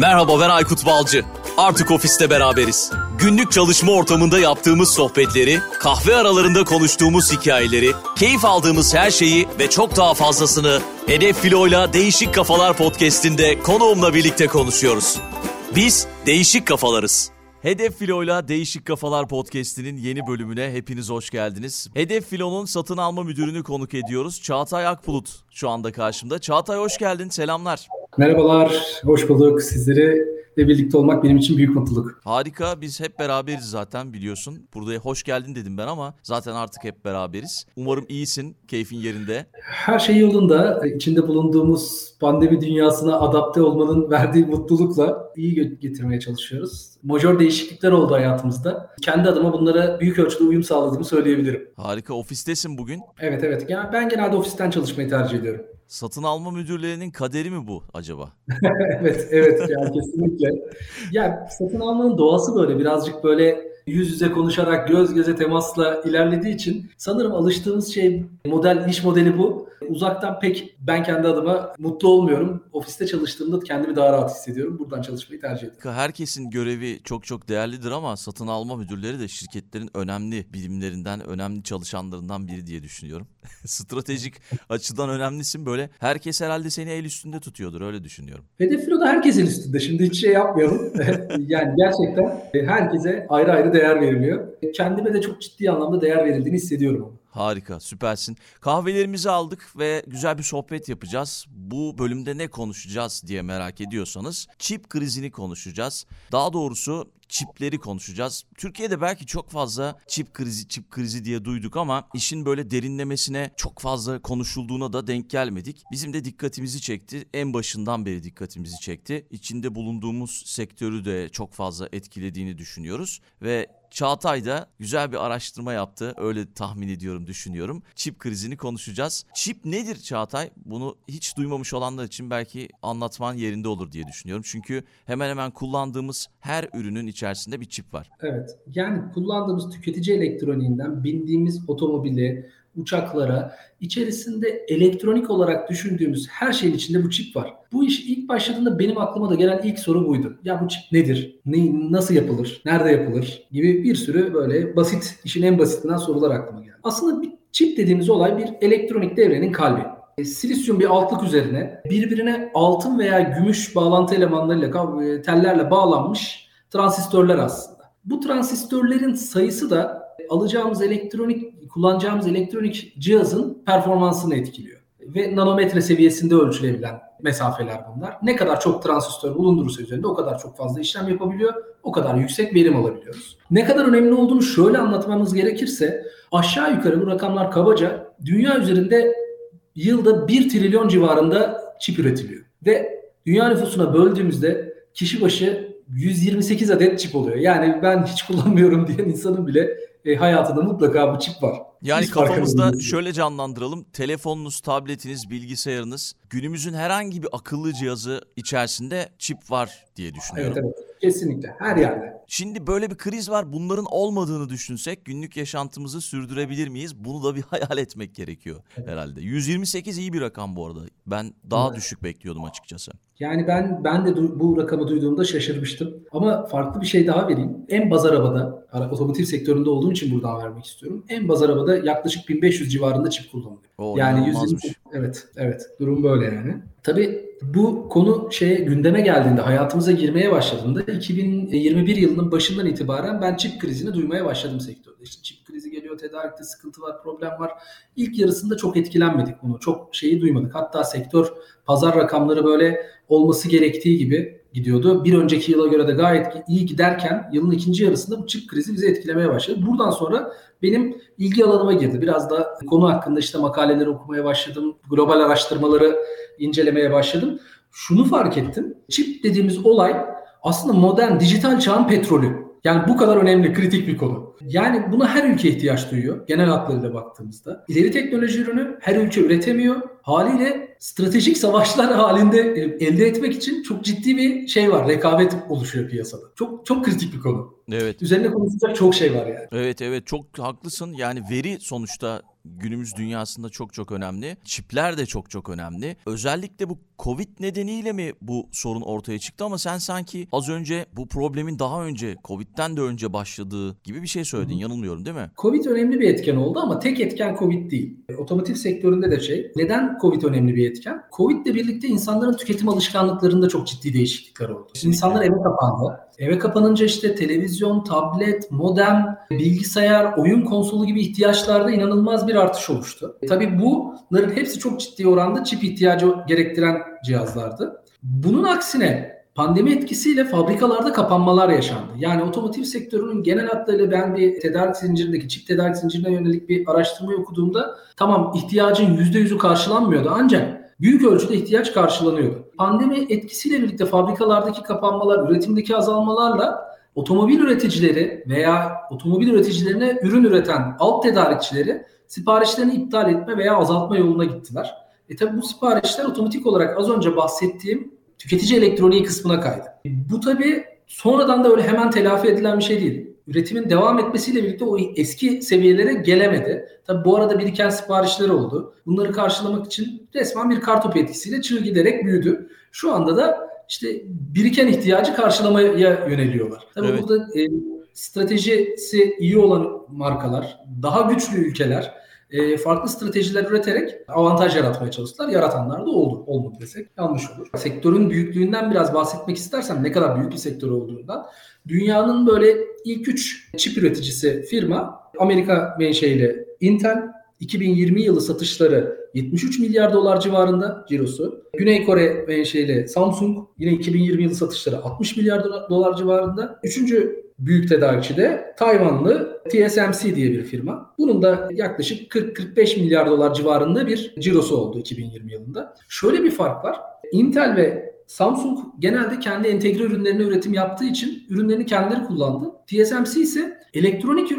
Merhaba ben Aykut Balcı. Artık ofiste beraberiz. Günlük çalışma ortamında yaptığımız sohbetleri, kahve aralarında konuştuğumuz hikayeleri, keyif aldığımız her şeyi ve çok daha fazlasını Hedef Filo'yla Değişik Kafalar podcast'inde konuğumla birlikte konuşuyoruz. Biz değişik kafalarız. Hedef Filo'yla Değişik Kafalar Podcast'inin yeni bölümüne hepiniz hoş geldiniz. Hedef Filo'nun satın alma müdürünü konuk ediyoruz. Çağatay Akbulut şu anda karşımda. Çağatay hoş geldin, selamlar. Merhabalar, hoş bulduk. Sizleri ve birlikte olmak benim için büyük mutluluk. Harika, biz hep beraberiz zaten biliyorsun. Burada hoş geldin dedim ben ama zaten artık hep beraberiz. Umarım iyisin, keyfin yerinde. Her şey yolunda. İçinde bulunduğumuz pandemi dünyasına adapte olmanın verdiği mutlulukla iyi getirmeye çalışıyoruz. Majör değişiklikler oldu hayatımızda. Kendi adıma bunlara büyük ölçüde uyum sağladığımı söyleyebilirim. Harika, ofistesin bugün. Evet evet. Yani ben genelde ofisten çalışmayı tercih ediyorum. Satın alma müdürlerinin kaderi mi bu acaba? evet, evet yani kesinlikle. Ya satın almanın doğası böyle birazcık böyle yüz yüze konuşarak göz göze temasla ilerlediği için sanırım alıştığımız şey model iş modeli bu. Uzaktan pek ben kendi adıma mutlu olmuyorum. Ofiste çalıştığımda kendimi daha rahat hissediyorum. Buradan çalışmayı tercih ediyorum. Herkesin görevi çok çok değerlidir ama satın alma müdürleri de şirketlerin önemli bilimlerinden, önemli çalışanlarından biri diye düşünüyorum. Stratejik açıdan önemlisin böyle. Herkes herhalde seni el üstünde tutuyordur öyle düşünüyorum. Hedef filoda herkes el üstünde. Şimdi hiç şey yapmayalım. yani gerçekten herkese ayrı ayrı değer veriliyor. Kendime de çok ciddi anlamda değer verildiğini hissediyorum. Harika, süpersin. Kahvelerimizi aldık ve güzel bir sohbet yapacağız. Bu bölümde ne konuşacağız diye merak ediyorsanız çip krizini konuşacağız. Daha doğrusu çipleri konuşacağız. Türkiye'de belki çok fazla çip krizi, çip krizi diye duyduk ama işin böyle derinlemesine çok fazla konuşulduğuna da denk gelmedik. Bizim de dikkatimizi çekti. En başından beri dikkatimizi çekti. İçinde bulunduğumuz sektörü de çok fazla etkilediğini düşünüyoruz ve Çağatay da güzel bir araştırma yaptı. Öyle tahmin ediyorum, düşünüyorum. Çip krizini konuşacağız. Çip nedir Çağatay? Bunu hiç duymamış olanlar için belki anlatman yerinde olur diye düşünüyorum. Çünkü hemen hemen kullandığımız her ürünün içerisinde bir çip var. Evet. Yani kullandığımız tüketici elektroniğinden bindiğimiz otomobili, uçaklara içerisinde elektronik olarak düşündüğümüz her şeyin içinde bu çip var. Bu iş ilk başladığında benim aklıma da gelen ilk soru buydu. Ya bu çip nedir? Ne, nasıl yapılır? Nerede yapılır? Gibi bir sürü böyle basit, işin en basitinden sorular aklıma geldi. Aslında bir çip dediğimiz olay bir elektronik devrenin kalbi. E, silisyum bir altlık üzerine birbirine altın veya gümüş bağlantı elemanlarıyla, e, tellerle bağlanmış transistörler aslında. Bu transistörlerin sayısı da alacağımız elektronik, kullanacağımız elektronik cihazın performansını etkiliyor. Ve nanometre seviyesinde ölçülebilen mesafeler bunlar. Ne kadar çok transistör bulundurursa üzerinde o kadar çok fazla işlem yapabiliyor, o kadar yüksek verim alabiliyoruz. Ne kadar önemli olduğunu şöyle anlatmamız gerekirse aşağı yukarı bu rakamlar kabaca dünya üzerinde yılda 1 trilyon civarında çip üretiliyor. Ve dünya nüfusuna böldüğümüzde kişi başı 128 adet çip oluyor. Yani ben hiç kullanmıyorum diyen insanın bile e, hayatında mutlaka bu çip var. Yani Hiç kafamızda şöyle canlandıralım. Telefonunuz, tabletiniz, bilgisayarınız günümüzün herhangi bir akıllı cihazı içerisinde çip var diye düşünüyorum. Evet evet. Kesinlikle her yerde. Şimdi böyle bir kriz var. Bunların olmadığını düşünsek günlük yaşantımızı sürdürebilir miyiz? Bunu da bir hayal etmek gerekiyor evet. herhalde. 128 iyi bir rakam bu arada. Ben daha evet. düşük bekliyordum açıkçası. Yani ben ben de bu rakamı duyduğumda şaşırmıştım. Ama farklı bir şey daha vereyim. En baz arabada, otomotiv sektöründe olduğum için buradan vermek istiyorum. En baz arabada yaklaşık 1500 civarında çip kullanılıyor. Oo, yani 120 Evet, evet. Durum böyle yani. Tabii bu konu şeye gündeme geldiğinde, hayatımıza girmeye başladığında 2021 yılının başından itibaren ben çip krizini duymaya başladım sektörde. İşte çip krizi geliyor, tedarikte sıkıntı var, problem var. İlk yarısında çok etkilenmedik bunu. Çok şeyi duymadık. Hatta sektör pazar rakamları böyle olması gerektiği gibi gidiyordu. Bir önceki yıla göre de gayet iyi giderken yılın ikinci yarısında bu çip krizi bizi etkilemeye başladı. Buradan sonra benim ilgi alanıma girdi. Biraz da konu hakkında işte makaleleri okumaya başladım. Global araştırmaları incelemeye başladım. Şunu fark ettim. Çip dediğimiz olay aslında modern dijital çağın petrolü. Yani bu kadar önemli, kritik bir konu. Yani buna her ülke ihtiyaç duyuyor genel hatlarıyla baktığımızda. İleri teknoloji ürünü her ülke üretemiyor haliyle stratejik savaşlar halinde e, elde etmek için çok ciddi bir şey var. Rekabet oluşuyor piyasada. Çok çok kritik bir konu. Evet. Üzerine konuşacak çok şey var yani. Evet evet çok haklısın. Yani veri sonuçta günümüz dünyasında çok çok önemli. Çipler de çok çok önemli. Özellikle bu Covid nedeniyle mi bu sorun ortaya çıktı ama sen sanki az önce bu problemin daha önce Covid'den de önce başladığı gibi bir şey söyledin. Hı. Yanılmıyorum değil mi? Covid önemli bir etken oldu ama tek etken Covid değil. Otomotiv sektöründe de şey. Neden Covid önemli bir etken? Covid ile birlikte insanların tüketim alışkanlıklarında çok ciddi değişiklikler oldu. İnsanlar eve kapandı. Eve kapanınca işte televizyon, tablet, modem, bilgisayar, oyun konsolu gibi ihtiyaçlarda inanılmaz bir artış oluştu. E, tabii bunların hepsi çok ciddi oranda çip ihtiyacı gerektiren cihazlardı. Bunun aksine pandemi etkisiyle fabrikalarda kapanmalar yaşandı. Yani otomotiv sektörünün genel hatlarıyla ben bir tedarik zincirindeki çip tedarik zincirine yönelik bir araştırma okuduğumda tamam ihtiyacın %100'ü karşılanmıyordu ancak büyük ölçüde ihtiyaç karşılanıyordu. Pandemi etkisiyle birlikte fabrikalardaki kapanmalar, üretimdeki azalmalarla otomobil üreticileri veya otomobil üreticilerine ürün üreten alt tedarikçileri siparişlerini iptal etme veya azaltma yoluna gittiler. E tabi bu siparişler otomatik olarak az önce bahsettiğim tüketici elektroniği kısmına kaydı. Bu tabi sonradan da öyle hemen telafi edilen bir şey değil. Üretimin devam etmesiyle birlikte o eski seviyelere gelemedi. Tabi bu arada biriken siparişler oldu. Bunları karşılamak için resmen bir kartopu etkisiyle çığ giderek büyüdü. Şu anda da işte biriken ihtiyacı karşılamaya yöneliyorlar. Tabii evet. burada e, stratejisi iyi olan markalar, daha güçlü ülkeler e, farklı stratejiler üreterek avantaj yaratmaya çalıştılar. Yaratanlar da oldu. Olmadı desek yanlış olur. Sektörün büyüklüğünden biraz bahsetmek istersem ne kadar büyük bir sektör olduğundan. Dünyanın böyle ilk üç çip üreticisi firma Amerika menşeili Intel, 2020 yılı satışları 73 milyar dolar civarında cirosu. Güney Kore menşeli Samsung yine 2020 yılı satışları 60 milyar dolar civarında. Üçüncü büyük tedarikçi de Tayvanlı TSMC diye bir firma. Bunun da yaklaşık 40-45 milyar dolar civarında bir cirosu oldu 2020 yılında. Şöyle bir fark var. Intel ve Samsung genelde kendi entegre ürünlerine üretim yaptığı için ürünlerini kendileri kullandı. TSMC ise elektronik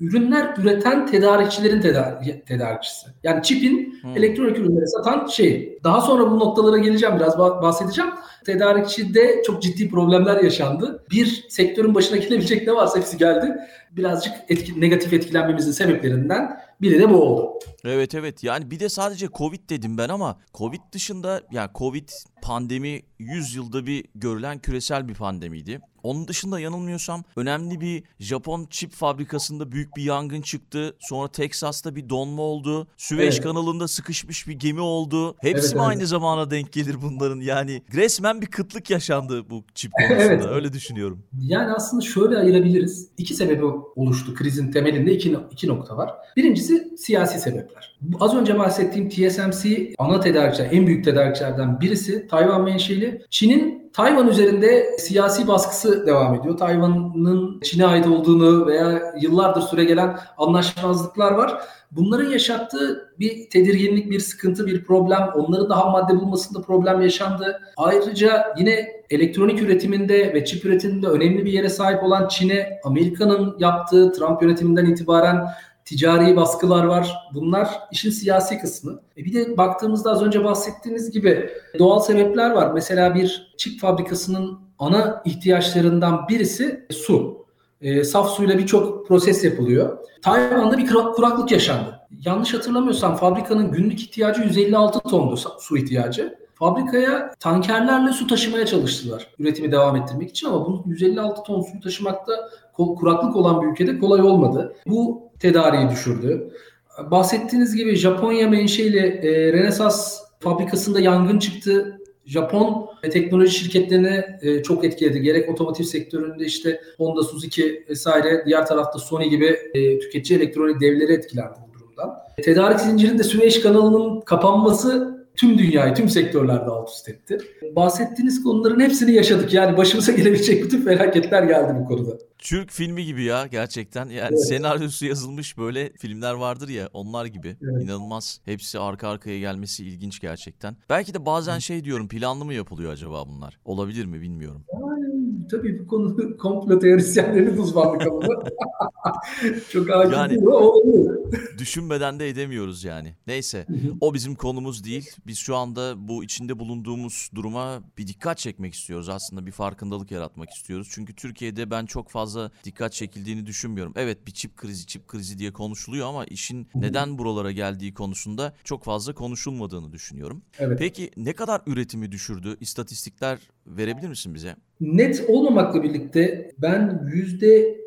ürünler üreten tedarikçilerin tedar- tedarikçisi. Yani çipin hmm. elektronik ürünleri satan şey. Daha sonra bu noktalara geleceğim biraz bahsedeceğim. Tedarikçide çok ciddi problemler yaşandı. Bir sektörün başına gelebilecek ne varsa hepsi geldi. Birazcık etki, negatif etkilenmemizin sebeplerinden biri de bu oldu. Evet evet yani bir de sadece Covid dedim ben ama Covid dışında yani Covid pandemi 100 yılda bir görülen küresel bir pandemiydi. Onun dışında yanılmıyorsam önemli bir Japon çip fabrikasında büyük bir yangın çıktı. Sonra Teksas'ta bir donma oldu. Süveyş evet. kanalında sıkışmış bir gemi oldu. Hepsi evet, mi evet. aynı zamana denk gelir bunların? Yani resmen bir kıtlık yaşandı bu çip konusunda. evet. Öyle düşünüyorum. Yani aslında şöyle ayırabiliriz. İki sebebi oluştu krizin temelinde iki, iki nokta var. Birincisi siyasi sebepler. Az önce bahsettiğim TSMC ana tedarikçiler, en büyük tedarikçilerden birisi Tayvan menşeli. Çin'in Tayvan üzerinde siyasi baskısı devam ediyor. Tayvan'ın Çin'e ait olduğunu veya yıllardır süre gelen anlaşmazlıklar var. Bunların yaşattığı bir tedirginlik, bir sıkıntı, bir problem, onların da ham madde bulmasında problem yaşandı. Ayrıca yine elektronik üretiminde ve çip üretiminde önemli bir yere sahip olan Çin'e Amerika'nın yaptığı Trump yönetiminden itibaren ticari baskılar var. Bunlar işin siyasi kısmı. E bir de baktığımızda az önce bahsettiğiniz gibi doğal sebepler var. Mesela bir çip fabrikasının ana ihtiyaçlarından birisi su. E, saf suyla birçok proses yapılıyor. Tayvan'da bir kuraklık yaşandı. Yanlış hatırlamıyorsam fabrikanın günlük ihtiyacı 156 tondu su ihtiyacı. Fabrikaya tankerlerle su taşımaya çalıştılar üretimi devam ettirmek için ama bunu 156 ton su taşımakta kuraklık olan bir ülkede kolay olmadı. Bu tedariği düşürdü. Bahsettiğiniz gibi Japonya menşeli e, Renesas fabrikasında yangın çıktı. Japon teknoloji şirketlerini e, çok etkiledi. Gerek otomotiv sektöründe işte Honda, Suzuki vesaire diğer tarafta Sony gibi e, tüketici elektronik devleri etkilendi bu durumdan. Tedarik zincirinde Süveyş kanalının kapanması tüm dünyayı, tüm sektörlerde alt üst etti. Bahsettiğiniz konuların hepsini yaşadık. Yani başımıza gelebilecek bütün felaketler geldi bu konuda. Türk filmi gibi ya gerçekten. Yani evet. senaryosu yazılmış böyle filmler vardır ya onlar gibi. Evet. İnanılmaz. Hepsi arka arkaya gelmesi ilginç gerçekten. Belki de bazen şey diyorum planlı mı yapılıyor acaba bunlar? Olabilir mi bilmiyorum. Yani tabii bu konu komplo teorisyenlerinin uzmanlık alanı. Çok hakim Yani- değil ama. Düşünmeden de edemiyoruz yani. Neyse o bizim konumuz değil. Biz şu anda bu içinde bulunduğumuz duruma bir dikkat çekmek istiyoruz. Aslında bir farkındalık yaratmak istiyoruz. Çünkü Türkiye'de ben çok fazla dikkat çekildiğini düşünmüyorum. Evet bir çip krizi çip krizi diye konuşuluyor ama işin neden buralara geldiği konusunda çok fazla konuşulmadığını düşünüyorum. Evet. Peki ne kadar üretimi düşürdü? İstatistikler verebilir misin bize? Net olmamakla birlikte ben yüzde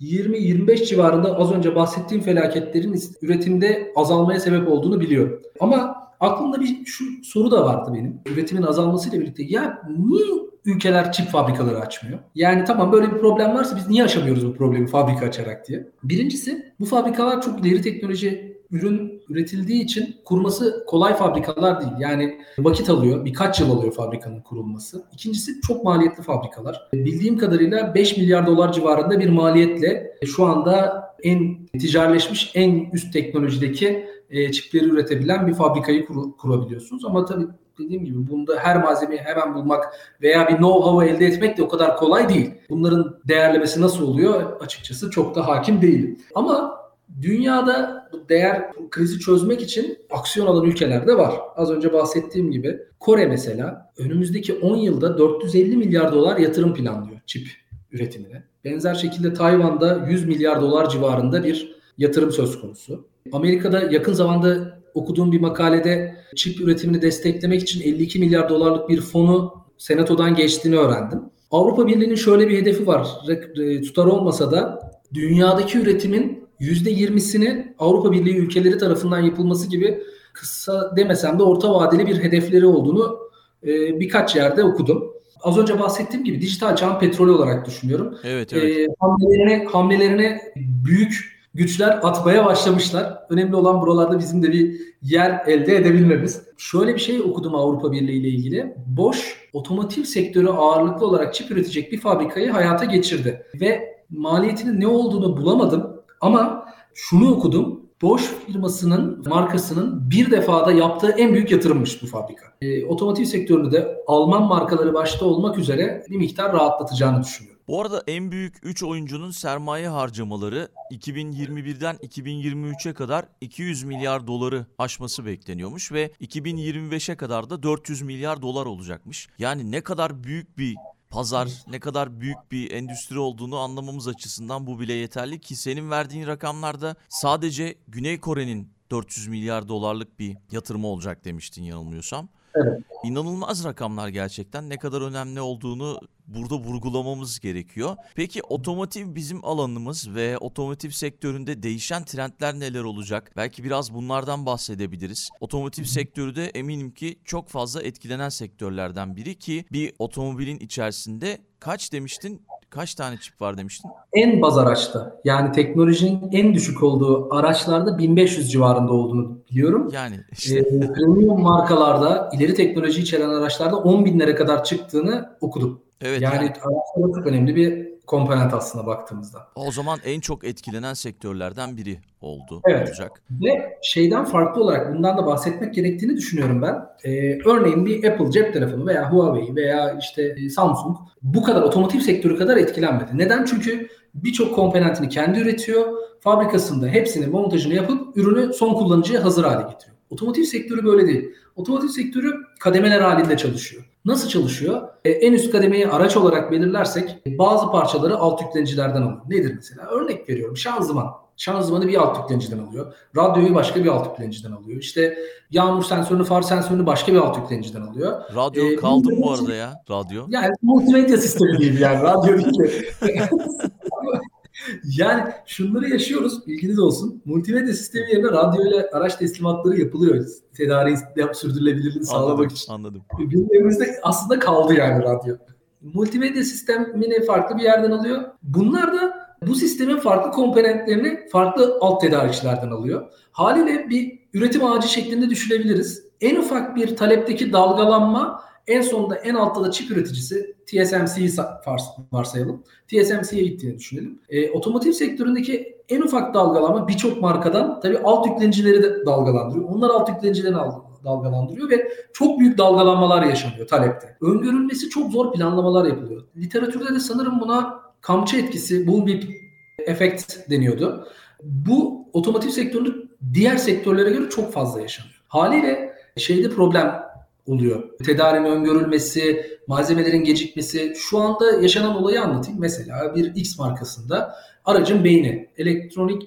20-25 civarında az önce bahsettiğim felaketlerin üretimde azalmaya sebep olduğunu biliyorum. Ama aklımda bir şu soru da vardı benim. Üretimin azalmasıyla birlikte ya niye ülkeler çip fabrikaları açmıyor? Yani tamam böyle bir problem varsa biz niye aşamıyoruz bu problemi fabrika açarak diye. Birincisi bu fabrikalar çok ileri teknoloji ürün üretildiği için kurması kolay fabrikalar değil. Yani vakit alıyor. Birkaç yıl alıyor fabrikanın kurulması. İkincisi çok maliyetli fabrikalar. Bildiğim kadarıyla 5 milyar dolar civarında bir maliyetle şu anda en ticaretleşmiş, en üst teknolojideki e, çipleri üretebilen bir fabrikayı kur- kurabiliyorsunuz. Ama tabii dediğim gibi bunda her malzemeyi hemen bulmak veya bir know-how'ı elde etmek de o kadar kolay değil. Bunların değerlemesi nasıl oluyor açıkçası çok da hakim değilim. Ama Dünyada bu değer krizi çözmek için aksiyon alan ülkeler de var. Az önce bahsettiğim gibi Kore mesela önümüzdeki 10 yılda 450 milyar dolar yatırım planlıyor çip üretimine. Benzer şekilde Tayvan'da 100 milyar dolar civarında bir yatırım söz konusu. Amerika'da yakın zamanda okuduğum bir makalede çip üretimini desteklemek için 52 milyar dolarlık bir fonu senatodan geçtiğini öğrendim. Avrupa Birliği'nin şöyle bir hedefi var. E, Tutar olmasa da dünyadaki üretimin %20'sini Avrupa Birliği ülkeleri tarafından yapılması gibi kısa demesem de orta vadeli bir hedefleri olduğunu e, birkaç yerde okudum. Az önce bahsettiğim gibi dijital çağın petrolü olarak düşünüyorum. Evet evet. E, hamlelerine, hamlelerine büyük güçler atmaya başlamışlar. Önemli olan buralarda bizim de bir yer elde edebilmemiz. Şöyle bir şey okudum Avrupa Birliği ile ilgili. Bosch otomotiv sektörü ağırlıklı olarak çip üretecek bir fabrikayı hayata geçirdi. Ve maliyetinin ne olduğunu bulamadım ama şunu okudum. Bosch firmasının markasının bir defada yaptığı en büyük yatırımmış bu fabrika. E, otomotiv sektörünü de Alman markaları başta olmak üzere bir miktar rahatlatacağını düşünüyorum. Bu arada en büyük 3 oyuncunun sermaye harcamaları 2021'den 2023'e kadar 200 milyar doları aşması bekleniyormuş ve 2025'e kadar da 400 milyar dolar olacakmış. Yani ne kadar büyük bir pazar, ne kadar büyük bir endüstri olduğunu anlamamız açısından bu bile yeterli ki senin verdiğin rakamlarda sadece Güney Kore'nin 400 milyar dolarlık bir yatırımı olacak demiştin yanılmıyorsam. Evet. İnanılmaz rakamlar gerçekten ne kadar önemli olduğunu burada vurgulamamız gerekiyor. Peki otomotiv bizim alanımız ve otomotiv sektöründe değişen trendler neler olacak? Belki biraz bunlardan bahsedebiliriz. Otomotiv sektörü de eminim ki çok fazla etkilenen sektörlerden biri ki bir otomobilin içerisinde kaç demiştin? Kaç tane çip var demiştin? En baz araçta yani teknolojinin en düşük olduğu araçlarda 1500 civarında olduğunu biliyorum. Yani işte E, premium markalarda ileri teknoloji içeren araçlarda 10 binlere kadar çıktığını okudum. evet yani yani araçlar çok önemli bir komponent aslında baktığımızda. o zaman en çok etkilenen sektörlerden biri oldu Evet. olacak. Ve şeyden farklı olarak bundan da bahsetmek gerektiğini düşünüyorum ben. Ee, örneğin bir Apple cep telefonu veya Huawei veya işte e, Samsung bu kadar otomotiv sektörü kadar etkilenmedi. Neden? Çünkü birçok komponentini kendi üretiyor. Fabrikasında hepsini montajını yapıp ürünü son kullanıcıya hazır hale getiriyor. Otomotiv sektörü böyle değil. Otomotiv sektörü kademeler halinde çalışıyor. Nasıl çalışıyor? Ee, en üst kademeyi araç olarak belirlersek e, bazı parçaları alt yüklenicilerden alıyor. Nedir mesela? Örnek veriyorum şanzıman. Şanzımanı bir alt yükleniciden alıyor. Radyoyu başka bir alt yükleniciden alıyor. İşte yağmur sensörünü, far sensörünü başka bir alt yükleniciden alıyor. Radyo Ee, kaldı mı bu arada ya? Radyo. Yani multimedya sistemi değil yani radyo değil. yani şunları yaşıyoruz bilginiz olsun. Multimedya sistemi yerine radyo ile araç teslimatları yapılıyor. Tedariğin sürdürülebilirliğini sağlamak Anladım, için. anladım. Gündemimizde aslında kaldı yani radyo. Multimedya sistemini farklı bir yerden alıyor. Bunlar da bu sistemin farklı komponentlerini farklı alt tedarikçilerden alıyor. Haliyle bir üretim ağacı şeklinde düşünebiliriz. En ufak bir talepteki dalgalanma en sonunda en altta da çip üreticisi TSMC'yi varsayalım. TSMC'ye gittiğini düşünelim. E, otomotiv sektöründeki en ufak dalgalanma birçok markadan tabii alt yüklenicileri de dalgalandırıyor. Onlar alt yüklenicilerini dalgalandırıyor ve çok büyük dalgalanmalar yaşanıyor talepte. Öngörülmesi çok zor planlamalar yapılıyor. Literatürde de sanırım buna kamçı etkisi, bullwhip efekt deniyordu. Bu otomotiv sektöründe diğer sektörlere göre çok fazla yaşanıyor. Haliyle şeyde problem oluyor. Tedarin öngörülmesi, malzemelerin gecikmesi. Şu anda yaşanan olayı anlatayım. Mesela bir X markasında aracın beyni Electronic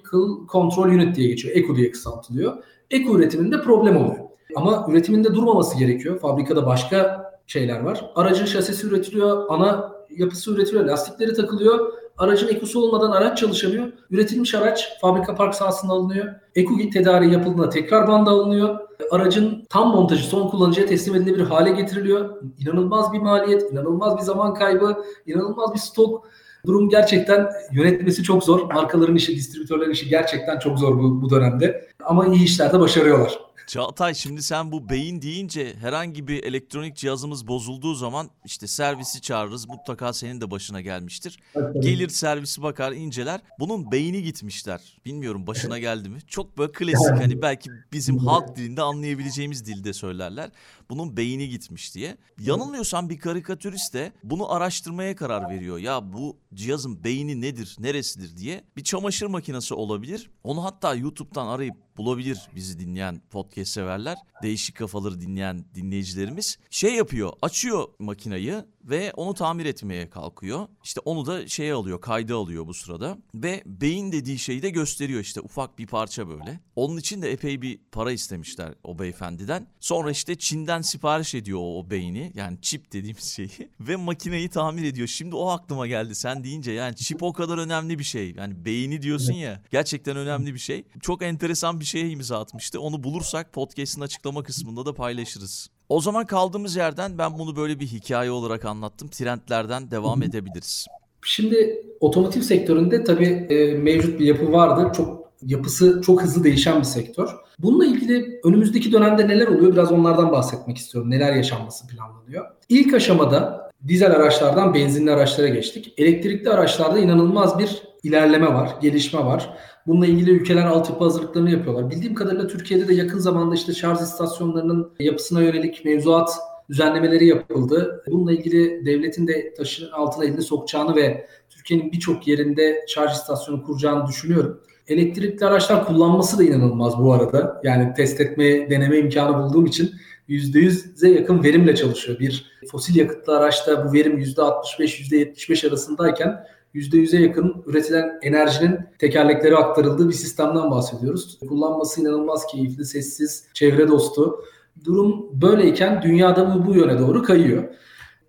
Control Unit diye geçiyor. ECU diye kısaltılıyor. ECU üretiminde problem oluyor. Ama üretiminde durmaması gerekiyor. Fabrikada başka şeyler var. Aracın şasisi üretiliyor, ana yapısı üretiliyor, lastikleri takılıyor. Aracın ekusu olmadan araç çalışamıyor. Üretilmiş araç fabrika park sahasına alınıyor. Eku tedariği yapıldığında tekrar banda alınıyor. Aracın tam montajı son kullanıcıya teslim edilebilir hale getiriliyor. İnanılmaz bir maliyet, inanılmaz bir zaman kaybı, inanılmaz bir stok. Durum gerçekten yönetmesi çok zor. Markaların işi, distribütörlerin işi gerçekten çok zor bu, bu dönemde. Ama iyi işlerde başarıyorlar. Çağatay şimdi sen bu beyin deyince herhangi bir elektronik cihazımız bozulduğu zaman işte servisi çağırırız. Mutlaka senin de başına gelmiştir. Gelir servisi bakar inceler. Bunun beyni gitmişler. Bilmiyorum başına geldi mi? Çok böyle klasik hani belki bizim halk dilinde anlayabileceğimiz dilde söylerler. Bunun beyni gitmiş diye. Yanılmıyorsam bir karikatürist de bunu araştırmaya karar veriyor. Ya bu cihazın beyni nedir, neresidir diye. Bir çamaşır makinesi olabilir. Onu hatta YouTube'dan arayıp bulabilir bizi dinleyen podcast severler. Değişik kafaları dinleyen dinleyicilerimiz. Şey yapıyor, açıyor makinayı ve onu tamir etmeye kalkıyor. İşte onu da şeye alıyor, kayda alıyor bu sırada. Ve beyin dediği şeyi de gösteriyor işte ufak bir parça böyle. Onun için de epey bir para istemişler o beyefendiden. Sonra işte Çin'den sipariş ediyor o, o beyni yani çip dediğimiz şeyi ve makineyi tamir ediyor. Şimdi o aklıma geldi sen deyince yani çip o kadar önemli bir şey. Yani beyni diyorsun ya gerçekten önemli bir şey. Çok enteresan bir şeye imza atmıştı. Onu bulursak podcast'ın açıklama kısmında da paylaşırız. O zaman kaldığımız yerden ben bunu böyle bir hikaye olarak anlattım. Trendlerden devam edebiliriz. Şimdi otomotiv sektöründe tabii e, mevcut bir yapı vardı. Çok yapısı çok hızlı değişen bir sektör. Bununla ilgili önümüzdeki dönemde neler oluyor biraz onlardan bahsetmek istiyorum. Neler yaşanması planlanıyor. İlk aşamada dizel araçlardan benzinli araçlara geçtik. Elektrikli araçlarda inanılmaz bir ilerleme var, gelişme var. Bununla ilgili ülkeler altyapı hazırlıklarını yapıyorlar. Bildiğim kadarıyla Türkiye'de de yakın zamanda işte şarj istasyonlarının yapısına yönelik mevzuat düzenlemeleri yapıldı. Bununla ilgili devletin de taşın altına elini sokacağını ve Türkiye'nin birçok yerinde şarj istasyonu kuracağını düşünüyorum. Elektrikli araçlar kullanması da inanılmaz bu arada. Yani test etme, deneme imkanı bulduğum için %100'e yakın verimle çalışıyor. Bir fosil yakıtlı araçta bu verim %65-%75 arasındayken %100'e yakın üretilen enerjinin tekerleklere aktarıldığı bir sistemden bahsediyoruz. Kullanması inanılmaz keyifli, sessiz, çevre dostu. Durum böyleyken dünyada bu, bu yöne doğru kayıyor.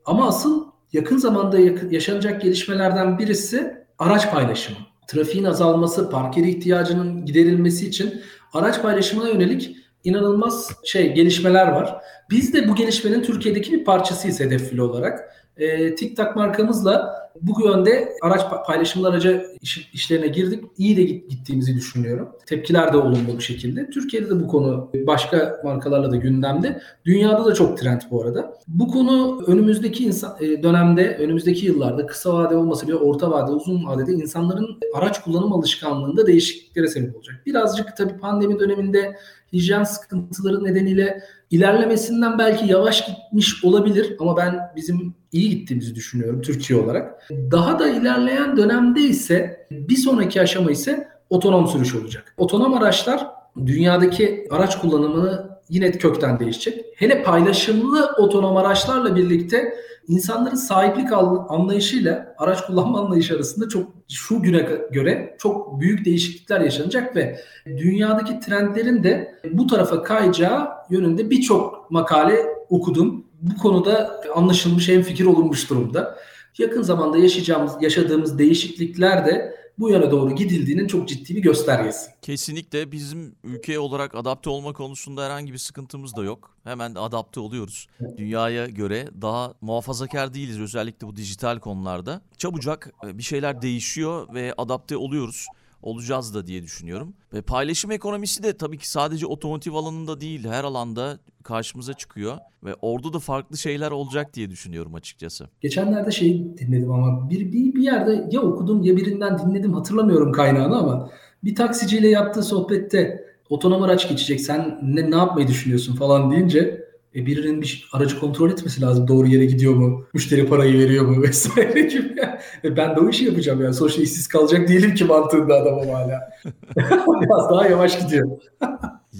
Ama asıl yakın zamanda yaşanacak gelişmelerden birisi araç paylaşımı. Trafiğin azalması, park yeri ihtiyacının giderilmesi için araç paylaşımına yönelik inanılmaz şey gelişmeler var. Biz de bu gelişmenin Türkiye'deki bir parçasıyız hedefli olarak. E, TikTok markamızla bu yönde araç paylaşımlı araca iş, işlerine girdik. İyi de gittiğimizi düşünüyorum. Tepkiler de olumlu bir şekilde. Türkiye'de de bu konu başka markalarla da gündemde. Dünyada da çok trend bu arada. Bu konu önümüzdeki insan, e, dönemde, önümüzdeki yıllarda kısa vade olmasa bile orta vade, uzun vadede insanların araç kullanım alışkanlığında değişikliklere sebep olacak. Birazcık tabii pandemi döneminde hijyen sıkıntıları nedeniyle ilerlemesinden belki yavaş gitmiş olabilir ama ben bizim iyi gittiğimizi düşünüyorum Türkiye olarak. Daha da ilerleyen dönemde ise bir sonraki aşama ise otonom sürüş olacak. Otonom araçlar dünyadaki araç kullanımını yine kökten değişecek. Hele paylaşımlı otonom araçlarla birlikte insanların sahiplik anlayışıyla araç kullanma anlayışı arasında çok şu güne göre çok büyük değişiklikler yaşanacak ve dünyadaki trendlerin de bu tarafa kayacağı yönünde birçok makale okudum. Bu konuda anlaşılmış en fikir olunmuş durumda. Yakın zamanda yaşayacağımız, yaşadığımız değişiklikler de bu yöne doğru gidildiğinin çok ciddi bir göstergesi. Kesinlikle bizim ülke olarak adapte olma konusunda herhangi bir sıkıntımız da yok. Hemen de adapte oluyoruz. Dünyaya göre daha muhafazakar değiliz özellikle bu dijital konularda. Çabucak e, bir şeyler değişiyor ve adapte oluyoruz olacağız da diye düşünüyorum. Ve paylaşım ekonomisi de tabii ki sadece otomotiv alanında değil her alanda karşımıza çıkıyor ve orada da farklı şeyler olacak diye düşünüyorum açıkçası. Geçenlerde şey dinledim ama bir, bir, bir yerde ya okudum ya birinden dinledim hatırlamıyorum kaynağını ama bir taksiciyle yaptığı sohbette otonom araç geçecek sen ne, ne yapmayı düşünüyorsun falan deyince e, birinin bir aracı kontrol etmesi lazım. Doğru yere gidiyor mu? Müşteri parayı veriyor mu? Vesaire gibi. E, ben de o işi yapacağım yani. Sonuçta işsiz kalacak değilim ki mantığında adamım hala. Biraz daha yavaş gidiyor.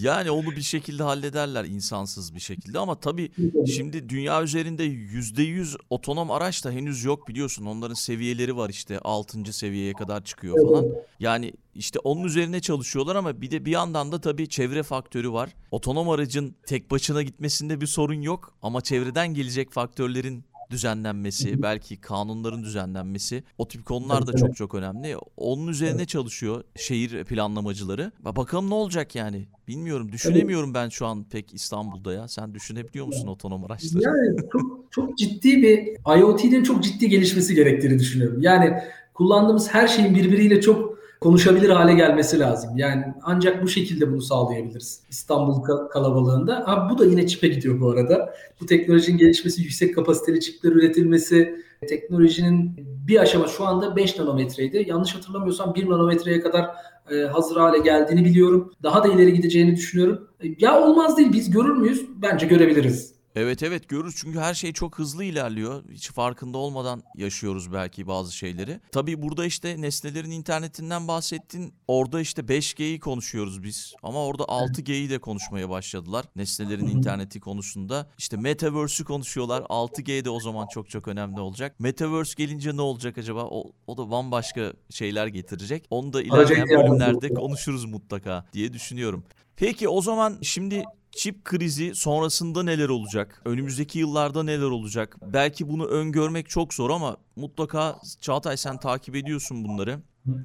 Yani onu bir şekilde hallederler insansız bir şekilde ama tabii şimdi dünya üzerinde %100 otonom araç da henüz yok biliyorsun. Onların seviyeleri var işte 6. seviyeye kadar çıkıyor falan. Yani işte onun üzerine çalışıyorlar ama bir de bir yandan da tabii çevre faktörü var. Otonom aracın tek başına gitmesinde bir sorun yok ama çevreden gelecek faktörlerin düzenlenmesi, belki kanunların düzenlenmesi o tip konular da çok çok önemli. Onun üzerine çalışıyor şehir planlamacıları. Bakalım ne olacak yani? Bilmiyorum. Düşünemiyorum ben şu an pek İstanbul'da ya. Sen düşünebiliyor musun otonom araçları? Yani çok, çok ciddi bir IoT'nin çok ciddi gelişmesi gerektiğini düşünüyorum. Yani kullandığımız her şeyin birbiriyle çok konuşabilir hale gelmesi lazım. Yani ancak bu şekilde bunu sağlayabiliriz. İstanbul kalabalığında. Ha, bu da yine çipe gidiyor bu arada. Bu teknolojinin gelişmesi, yüksek kapasiteli çipler üretilmesi, teknolojinin bir aşama şu anda 5 nanometreydi. Yanlış hatırlamıyorsam 1 nanometreye kadar e, hazır hale geldiğini biliyorum. Daha da ileri gideceğini düşünüyorum. E, ya olmaz değil biz görür müyüz? Bence görebiliriz. Evet evet görürüz çünkü her şey çok hızlı ilerliyor. Hiç farkında olmadan yaşıyoruz belki bazı şeyleri. Tabii burada işte nesnelerin internetinden bahsettin. Orada işte 5G'yi konuşuyoruz biz. Ama orada 6G'yi de konuşmaya başladılar. Nesnelerin interneti konusunda. İşte Metaverse'ü konuşuyorlar. 6G de o zaman çok çok önemli olacak. Metaverse gelince ne olacak acaba? O, o da bambaşka şeyler getirecek. Onu da ilerleyen bölümlerde konuşuruz mutlaka diye düşünüyorum. Peki o zaman şimdi Çip krizi sonrasında neler olacak? Önümüzdeki yıllarda neler olacak? Belki bunu öngörmek çok zor ama mutlaka Çağatay sen takip ediyorsun bunları.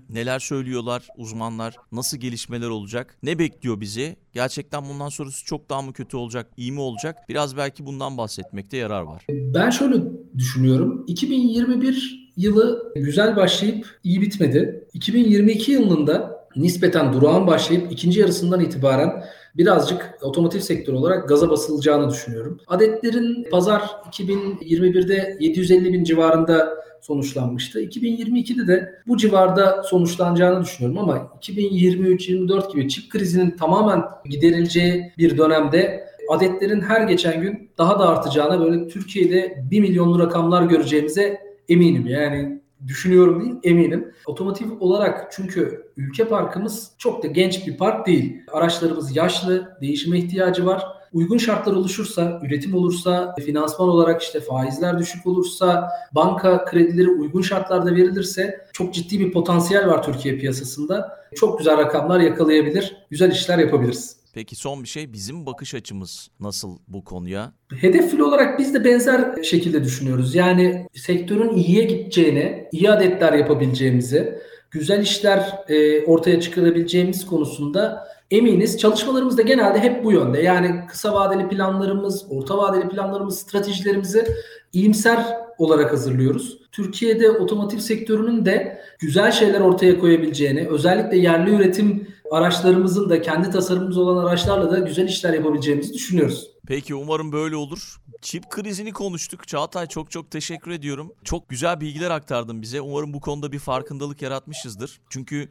Neler söylüyorlar uzmanlar? Nasıl gelişmeler olacak? Ne bekliyor bizi? Gerçekten bundan sonrası çok daha mı kötü olacak? iyi mi olacak? Biraz belki bundan bahsetmekte yarar var. Ben şöyle düşünüyorum. 2021 yılı güzel başlayıp iyi bitmedi. 2022 yılında nispeten durağan başlayıp ikinci yarısından itibaren birazcık otomotiv sektörü olarak gaza basılacağını düşünüyorum. Adetlerin pazar 2021'de 750 bin civarında sonuçlanmıştı. 2022'de de bu civarda sonuçlanacağını düşünüyorum ama 2023-24 gibi çip krizinin tamamen giderileceği bir dönemde adetlerin her geçen gün daha da artacağına böyle Türkiye'de 1 milyonlu rakamlar göreceğimize eminim. Yani düşünüyorum değil eminim. Otomotiv olarak çünkü ülke parkımız çok da genç bir park değil. Araçlarımız yaşlı, değişime ihtiyacı var. Uygun şartlar oluşursa, üretim olursa, finansman olarak işte faizler düşük olursa, banka kredileri uygun şartlarda verilirse çok ciddi bir potansiyel var Türkiye piyasasında. Çok güzel rakamlar yakalayabilir, güzel işler yapabiliriz. Peki son bir şey bizim bakış açımız nasıl bu konuya? Hedefli olarak biz de benzer şekilde düşünüyoruz. Yani sektörün iyiye gideceğine, iyi adetler yapabileceğimizi, güzel işler e, ortaya çıkarabileceğimiz konusunda eminiz. Çalışmalarımız da genelde hep bu yönde. Yani kısa vadeli planlarımız, orta vadeli planlarımız, stratejilerimizi iyimser olarak hazırlıyoruz. Türkiye'de otomotiv sektörünün de güzel şeyler ortaya koyabileceğini, özellikle yerli üretim araçlarımızın da kendi tasarımımız olan araçlarla da güzel işler yapabileceğimizi düşünüyoruz. Peki umarım böyle olur. Çip krizini konuştuk. Çağatay çok çok teşekkür ediyorum. Çok güzel bilgiler aktardın bize. Umarım bu konuda bir farkındalık yaratmışızdır. Çünkü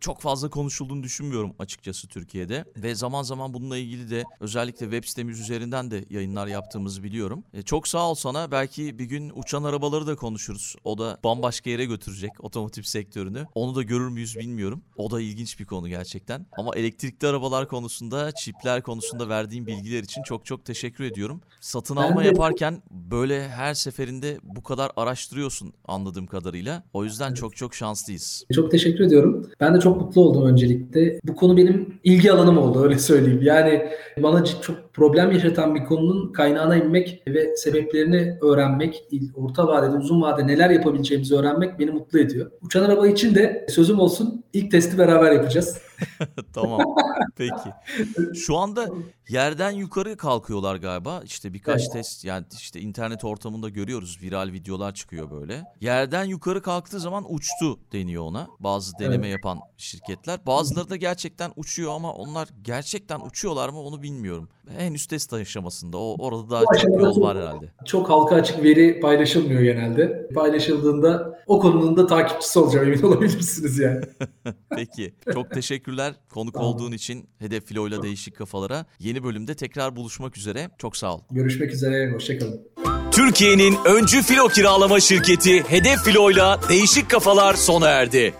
çok fazla konuşulduğunu düşünmüyorum açıkçası Türkiye'de. Ve zaman zaman bununla ilgili de özellikle web sitemiz üzerinden de yayınlar yaptığımızı biliyorum. E, çok sağ ol sana. Belki bir gün uçan arabaları da konuşuruz. O da bambaşka yere götürecek otomotiv sektörünü. Onu da görür müyüz bilmiyorum. O da ilginç bir konu gerçekten. Ama elektrikli arabalar konusunda, çipler konusunda verdiğim bilgiler için çok çok teşekkür ediyorum. Satın alma de... yaparken böyle her seferinde bu kadar araştırıyorsun anladığım kadarıyla. O yüzden evet. çok çok şanslıyız. Çok teşekkür ediyorum. Ben de çok mutlu oldum öncelikle. Bu konu benim ilgi alanım oldu öyle söyleyeyim. Yani bana çok problem yaşatan bir konunun kaynağına inmek ve sebeplerini öğrenmek, orta vadede, uzun vadede neler yapabileceğimizi öğrenmek beni mutlu ediyor. Uçan araba için de sözüm olsun ilk testi beraber yapacağız. tamam. Peki. Şu anda yerden yukarı kalkıyorlar galiba. İşte birkaç evet. test yani işte internet ortamında görüyoruz. Viral videolar çıkıyor böyle. Yerden yukarı kalktığı zaman uçtu deniyor ona. Bazı deneme evet. yapan şirketler. Bazıları da gerçekten uçuyor ama onlar gerçekten uçuyorlar mı onu bilmiyorum. Henüz test aşamasında. O orada daha çok yol var herhalde. Çok halka açık veri paylaşılmıyor genelde. Paylaşıldığında o konunun da takipçisi olacağım emin olabilirsiniz yani. Peki. Çok teşekkür teşekkürler konuk olun. olduğun için Hedef Filo'yla Değişik Kafalara. Yeni bölümde tekrar buluşmak üzere. Çok sağ ol. Görüşmek üzere. Hoşçakalın. Türkiye'nin öncü filo kiralama şirketi Hedef Filo'yla Değişik Kafalar sona erdi.